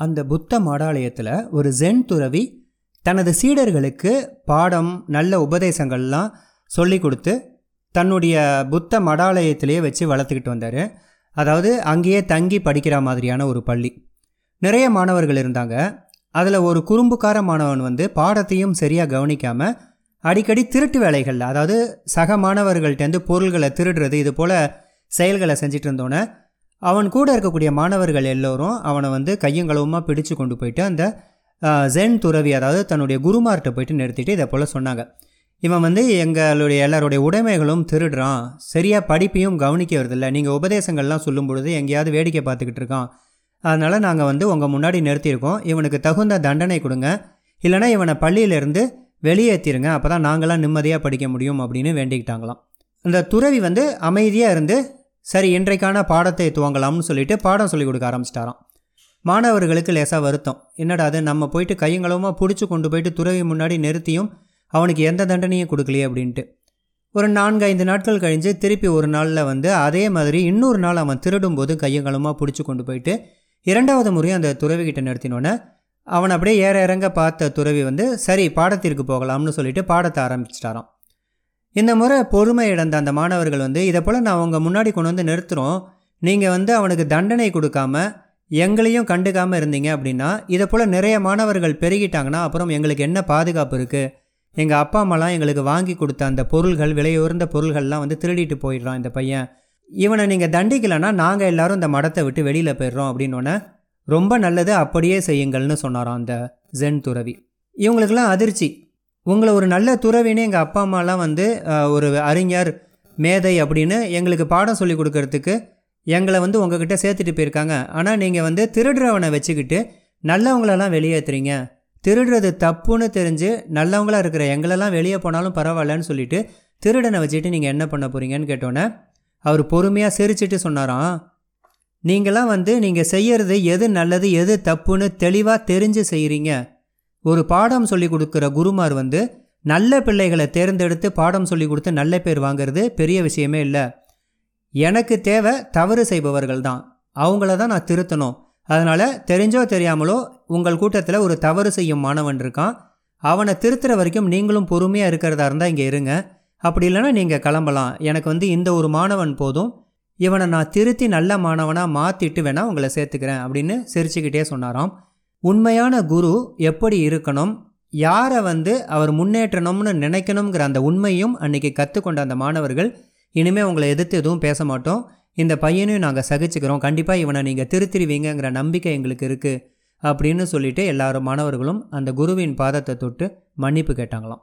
அந்த புத்த மடாலயத்தில் ஒரு ஜென் துறவி தனது சீடர்களுக்கு பாடம் நல்ல உபதேசங்கள்லாம் சொல்லி கொடுத்து தன்னுடைய புத்த மடாலயத்திலேயே வச்சு வளர்த்துக்கிட்டு வந்தார். அதாவது அங்கேயே தங்கி படிக்கிற மாதிரியான ஒரு பள்ளி. நிறைய மாணவர்கள் இருந்தாங்க. அதில் ஒரு குறும்புக்கார மாணவன் வந்து பாடத்தையும் சரியாக கவனிக்காமல் அடிக்கடி திருட்டு வேலைகள் அதாவது சக மாணவர்கள்ட்டேருந்து பொருள்களை திருடுறது இது போல் செயல்களை செஞ்சிட்டு இருந்தோன்னே அவன் கூட இருக்கக்கூடிய மாணவர்கள் எல்லோரும் அவனை வந்து கையங்களவுமாக பிடிச்சு கொண்டு போயிட்டு அந்த ஜென் துறவி அதாவது தன்னுடைய குருமார்கிட்ட போயிட்டு நிறுத்திட்டு இதை போல் சொன்னாங்க. இவன் வந்து எங்களுடைய எல்லாருடைய உடைமைகளும் திருடுறான். சரியாக படிப்பையும் கவனிக்கிறதில்ல நீங்கள் உபதேசங்கள்லாம் சொல்லும் பொழுது எங்கேயாவது வேடிக்கை பார்த்துக்கிட்டு இருக்கான். அதனால் நாங்கள் வந்து உங்கள் முன்னாடி நிறுத்தியிருக்கோம். இவனுக்கு தகுந்த தண்டனை கொடுங்க. இல்லைனா இவனை பள்ளியிலேருந்து வெளியேற்றிருங்க. அப்போ தான் நாங்களாம் நிம்மதியாக படிக்க முடியும் அப்படின்னு வேண்டிக்கிட்டாங்களாம். அந்த துறவி வந்து அமைதியாக இருந்து சரி இன்றைக்கான பாடத்தை துவங்கலாம்னு சொல்லிட்டு பாடம் சொல்லிக் கொடுக்க ஆரம்பிச்சிட்டாராம். மாணவர்களுக்கு லேசாக வருத்தம். என்னடா அது நம்ம போயிட்டு கையங்களவுமாக பிடிச்சி கொண்டு போயிட்டு துறவி முன்னாடி நிறுத்தியும் அவனுக்கு எந்த தண்டனையும் கொடுக்கலையே அப்படின்ட்டு. ஒரு நான்கு ஐந்து நாட்கள் கழிஞ்சு திருப்பி ஒரு நாளில் வந்து அதே மாதிரி இன்னொரு நாள் அவன் திருடும்போது கையங்களமாக பிடிச்சி கொண்டு போயிட்டு இரண்டாவது முறையும் அந்த துறவிகிட்ட நிறுத்தினோன்னே அவன் அப்படியே ஏற இறங்க பார்த்த துறவி வந்து சரி பாடத்திற்கு போகலாம்னு சொல்லிட்டு பாடத்தை ஆரம்பிச்சிட்டாராம். இந்த முறை பொறுமை இழந்த அந்த மாணவர்கள் வந்து இதை போல் நான் அவங்க முன்னாடி கொண்டு வந்து நிறுத்துகிறோம் நீங்கள் வந்து அவனுக்கு தண்டனை கொடுக்காம எங்களையும் கண்டுக்காமல் இருந்தீங்க அப்படின்னா இதை போல் நிறைய மாணவர்கள் பெருகிட்டாங்கன்னா அப்புறம் எங்களுக்கு என்ன பாதுகாப்பு இருக்குது எங்கள் அப்பா அம்மாலாம் எங்களுக்கு வாங்கி கொடுத்த அந்த பொருள்கள் விலையுயர்ந்த பொருள்கள்லாம் வந்து திருடிட்டு போயிடுறான் இந்த பையன். இவனை நீங்கள் தண்டிக்கலைன்னா நாங்கள் எல்லாரும் இந்த மடத்தை விட்டு வெளியில் போயிடுறோம் அப்படின்னோடனே ரொம்ப நல்லது அப்படியே செய்யுங்கள்னு சொன்னாராம் அந்த ஜென் துறவி. இவங்களுக்கெல்லாம் அதிர்ச்சி. உங்களை ஒரு நல்ல துறவின்னு எங்கள் அப்பா அம்மாலாம் வந்து ஒரு அறிஞர் மேதை அப்படின்னு எங்களுக்கு பாடம் சொல்லி கொடுக்கறதுக்கு எங்களை வந்து உங்ககிட்ட சேர்த்துட்டு போயிருக்காங்க. ஆனால் நீங்கள் வந்து திருடுறவனை வச்சுக்கிட்டு நல்லவங்களெல்லாம் வெளியேற்றுறீங்க திருடுறது தப்புன்னு தெரிஞ்சு நல்லவங்களா இருக்கிற எங்களெல்லாம் வெளியே போனாலும் பரவாயில்லன்னு சொல்லிட்டு திருடனை வச்சுட்டு நீங்கள் என்ன பண்ண போகிறீங்கன்னு கேட்டோன்னே அவர் பொறுமையாக சிரிச்சிட்டு சொன்னாராம். நீங்களாம் வந்து நீங்கள் செய்கிறது எது நல்லது எது தப்புன்னு தெளிவாக தெரிஞ்சு செய்கிறீங்க ஒரு பாடம் சொல்லி கொடுக்குற குருமார் வந்து நல்ல பிள்ளைகளை தேர்ந்தெடுத்து பாடம் சொல்லி கொடுத்து நல்ல பேர் வாங்குறது பெரிய விஷயமே இல்லை. எனக்கு தேவை தவறு செய்பவர்கள் தான். அவங்கள தான் நான் திருத்தணும். அதனால் தெரிஞ்சோ தெரியாமலோ உங்கள் கூட்டத்தில் ஒரு தவறு செய்யும் மாணவன் இருக்கான். அவனை திருத்துற வரைக்கும் நீங்களும் பொறுமையாக இருக்கிறதா இருந்தால் இங்கே இருங்க. அப்படி இல்லைன்னா நீங்கள் கிளம்பலாம். எனக்கு வந்து இந்த ஒரு மாணவன் போதும். இவனை நான் திருத்தி நல்ல மாணவனாக மாற்றிட்டு வேணால் உங்களை சேர்த்துக்கிறேன் அப்படின்னு சிரிச்சுக்கிட்டே சொன்னாராம். உண்மையான குரு எப்படி இருக்கணும்? யாரை வந்து அவர் முன்னேற்றணும்னு நினைக்கணுங்கிற அந்த உண்மையும் அன்னைக்கு கற்றுக்கொண்ட அந்த மாணவர்கள். இனிமேல் உங்களை எதிர்த்து எதுவும் பேச மாட்டோம். இந்த பையனையும் நாங்கள் சகிச்சுக்கிறோம். கண்டிப்பாக இவனை நீங்கள் திருத்திருவீங்கிற நம்பிக்கை எங்களுக்கு இருக்குது அப்படின்னு சொல்லிட்டு எல்லாரும் மாணவர்களும் அந்த குருவின் பாதத்தை தொட்டு மன்னிப்பு கேட்டாங்களாம்.